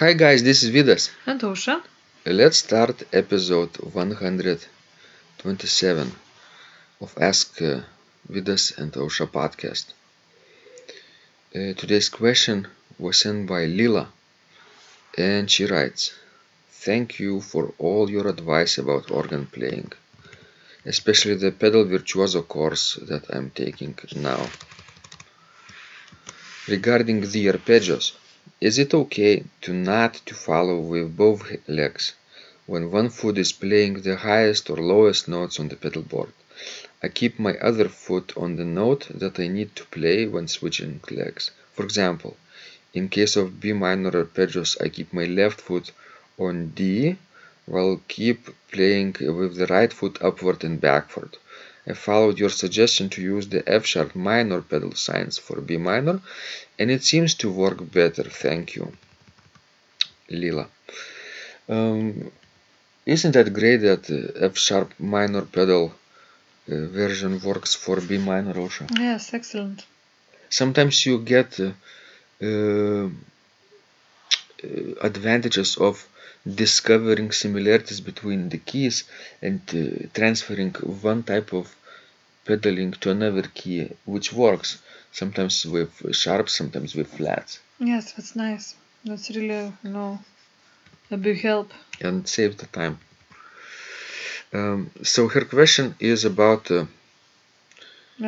Hi guys, this is Vidas. And Ausra. Let's start episode 127 of Ask uh, Vidas and Ausra podcast. Uh, today's question was sent by Lila and she writes Thank you for all your advice about organ playing, especially the pedal virtuoso course that I'm taking now. Regarding the arpeggios, is it okay to not to follow with both legs when one foot is playing the highest or lowest notes on the pedal board? I keep my other foot on the note that I need to play when switching legs. For example, in case of B minor arpeggios, I keep my left foot on D while keep playing with the right foot upward and backward. I followed your suggestion to use the F sharp minor pedal signs for B minor and it seems to work better. Thank you, Lila. Um, isn't that great that uh, F sharp minor pedal uh, version works for B minor also? Yes, excellent. Sometimes you get uh, uh, advantages of discovering similarities between the keys and uh, transferring one type of pedaling to another key which works sometimes with sharps sometimes with flats Yes, that's nice. That's really, you know, a big help. and save the time um, so her question is about uh,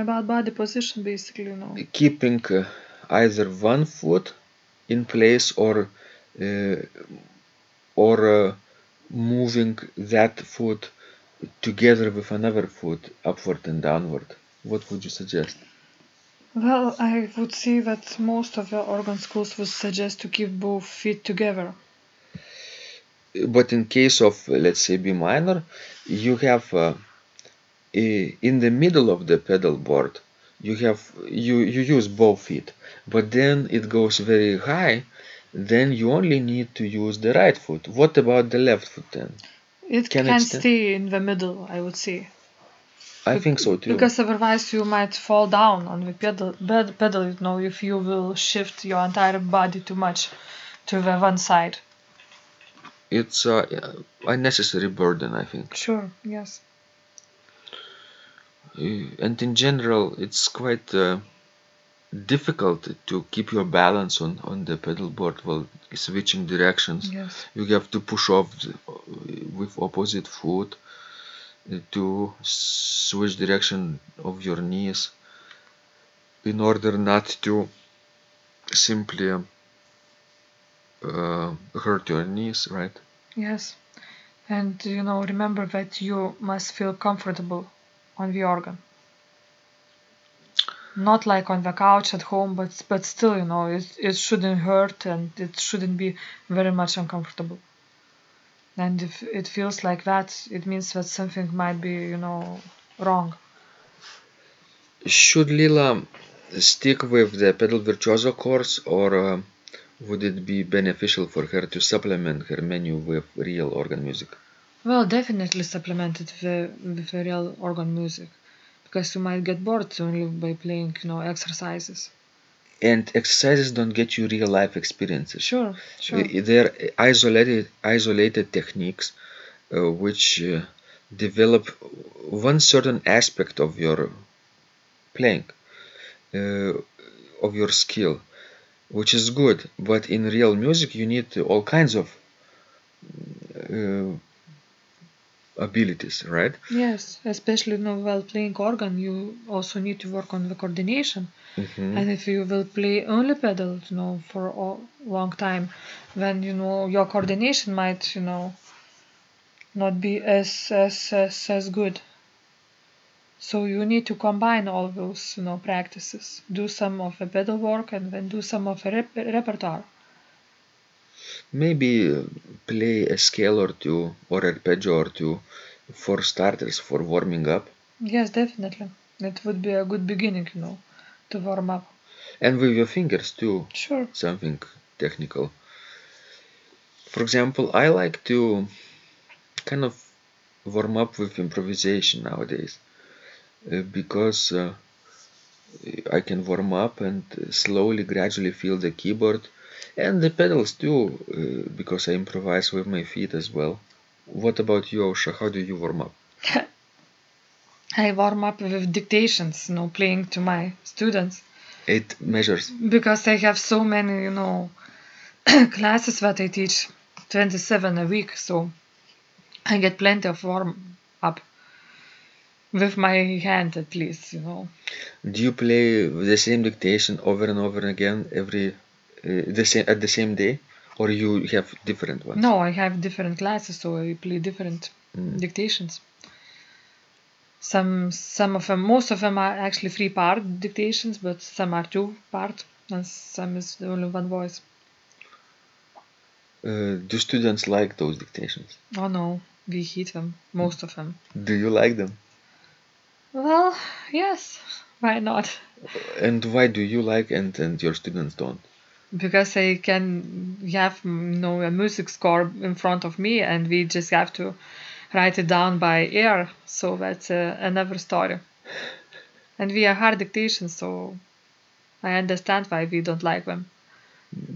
About body position, basically, you know. keeping uh, either one foot in place or uh, or uh, moving that foot together with another foot upward and downward. What would you suggest? Well, I would say that most of the organ schools would suggest to keep both feet together. but in case of let's say b minor you have uh, in the middle of the pedal board you have you you use both feet. But then it goes very high then you only need to use the right foot. What about the left foot then It Can can, it sta- stay in the middle, I would say. i Bec- think so too Because otherwise you might fall down on the pedal, bed- pedal, you know, if you will shift your entire body too much to the one side. it's uh, unnecessary burden i think Sure, yes. Uh, and in general it's quite uh, difficult to keep your balance on on the pedal board while switching directions Yes. you have to push off with opposite foot uh, to switch direction of your knees in order not to simply uh, hurt your knees right Yes. And you know, remember that you must feel comfortable on the organ. Not like on the couch at home, but but still, you know, it it shouldn't hurt and it shouldn't be very much uncomfortable. And if it feels like that, it means that something might be, you know, wrong. should Lila stick with the pedal virtuoso course or uh, would it be beneficial for her to supplement her menu with real organ music Well, definitely supplement it with, with real organ music, because you might get bored only by playing, you know, exercises. and exercises don't get you real life experiences Sure, sure. They're isolated, isolated techniques uh, which uh, develop one certain aspect of your playing, uh, of your skill, which is good. But in real music, you need all kinds of uh, abilities, right? Yes, especially you know, while playing organ, you also need to work on the coordination. Mhm. And if you will play only pedal, you know, for a long time, then you know your coordination might, you know, not be as as as, as good. So you need to combine all those, you know, practices. Do some of the pedal work and then do some of the rep- repertoire. Maybe uh, play a scale or two or arpeggio or two for starters for warming up, Yes, definitely. It would be a good beginning, you know, to warm up. and with your fingers too. Sure. something technical. For example, I like to kind of warm up with improvisation nowadays uh, because uh, I can warm up and slowly, gradually feel the keyboard And the pedals too, uh, because I improvise with my feet as well. What about you, Ausra? How do you warm up? I warm up with dictations, you know, playing to my students Eight measures. because I have so many, you know, classes that I teach, 27 a week, so I get plenty of warm up with my hand at least, you know. Do you play the same dictation over and over again every the same at the same day, or you have different ones? No, I have different classes, so I play different Mm. dictations. Some some of them, most of them are actually three part dictations, but some are two part, and some is only one voice. Uh, do students like those dictations? Oh no, we hate them, most of them. Do you like them? Well, yes, why not? And why do you like and and your students don't? Because I can have you know a music score in front of me, and we just have to write it down by ear. So that's uh, another story. And we are hard dictations, so I understand why we don't like them.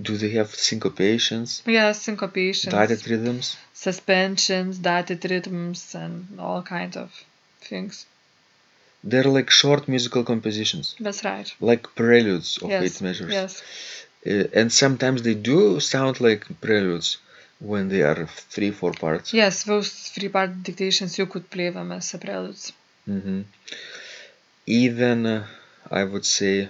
Do they have syncopations, Yes, syncopations, dotted rhythms? suspensions, dotted rhythms, and all kinds of things. They're like short musical compositions, That's right. like preludes of yes. eight measures. Yes. Uh, and sometimes they do sound like preludes when they are three, four parts. Yes, those three part dictations you could play them as a preludes. hmm Even, uh, I would say,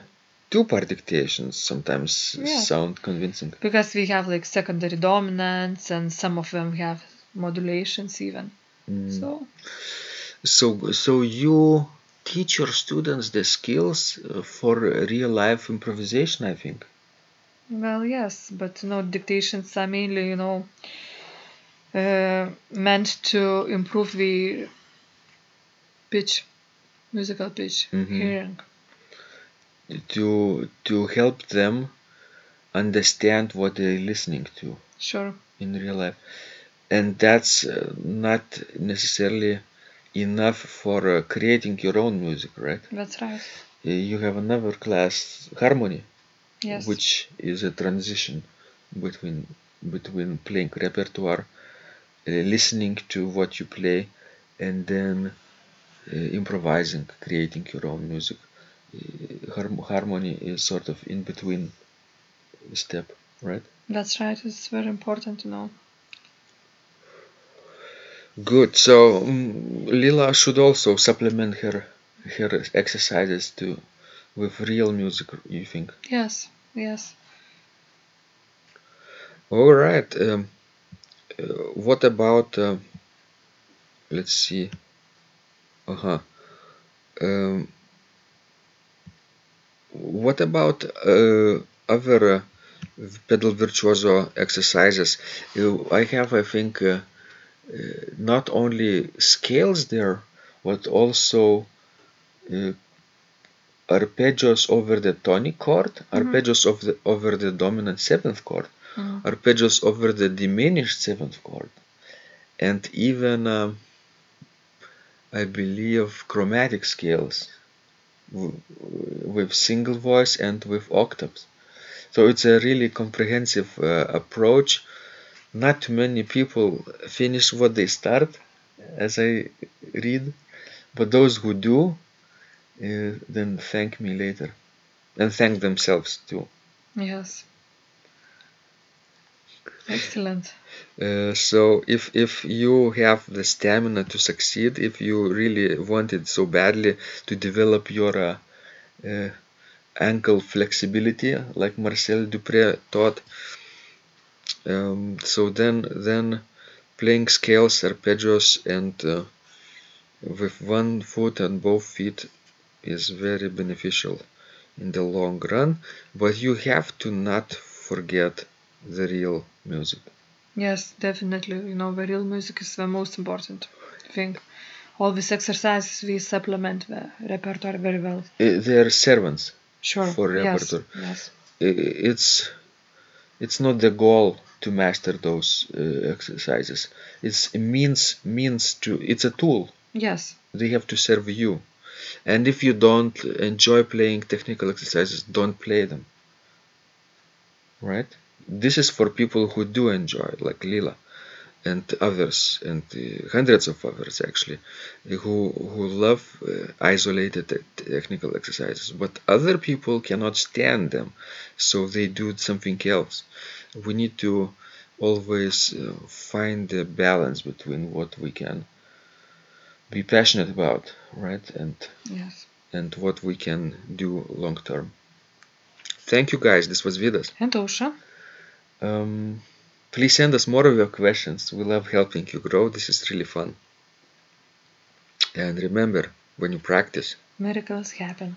two part dictations sometimes Yeah. sound convincing. Because we have like secondary dominants and some of them have modulations even. Mm. So So, so you teach your students the skills uh, for real life improvisation, I think. Well yes, but you know dictations are mainly, you know, uh, meant to improve the pitch, musical pitch, Mhm. hearing. To to help them understand what they're listening to Sure. in real life, and that's uh, not necessarily enough for uh, creating your own music, right? That's right. You have another class, harmony, Yes. which is a transition between between playing repertoire, uh, listening to what you play, and then uh, improvising, creating your own music. Uh, harm- harmony is sort of in between step, right? That's right. It's very important to know. Good. So um, Lila should also supplement her her exercises to with real music. You think? Yes. Yes. All right. Um, uh, what about? Uh, let's see. Uh huh. Um, what about uh, other uh, pedal virtuoso exercises? I have, I think, uh, uh, not only scales there, but also uh, arpeggios over the tonic chord, arpeggios of the, over the dominant seventh chord, Mhm. arpeggios over the diminished seventh chord, and even um, I believe chromatic scales w- with single voice and with octaves. So it's a really comprehensive uh, approach. Not too many people finish what they start, as I read, but those who do, uh, then thank me later, and thank themselves too. Yes. Excellent. Uh, so if if you have the stamina to succeed, if you really wanted so badly to develop your uh, uh, ankle flexibility, like Marcel Dupré taught, um, so then then playing scales, arpeggios, and uh, with one foot and both feet is very beneficial in the long run. But you have to not forget the real music. Yes, definitely. You know, the real music is the most important thing. All these exercises we supplement the repertoire very well. Uh, they are servants. Sure. For repertoire. Yes. I- it's it's not the goal to master those uh, exercises it's a means means to it's a tool Yes. they have to serve you and if you don't enjoy playing technical exercises don't play them right this is for people who do enjoy like Lila and others, and uh, hundreds of others actually, who who love uh, isolated technical exercises. But other people cannot stand them, so they do something else. We need to always uh, find the balance between what we can be passionate about, right, and Yes. and what we can do long term. Thank you, guys. This was Vidas. And Ausra. Um, please send us more of your questions. We love helping you grow. This is really fun. And remember, when you practice, Miracles happen.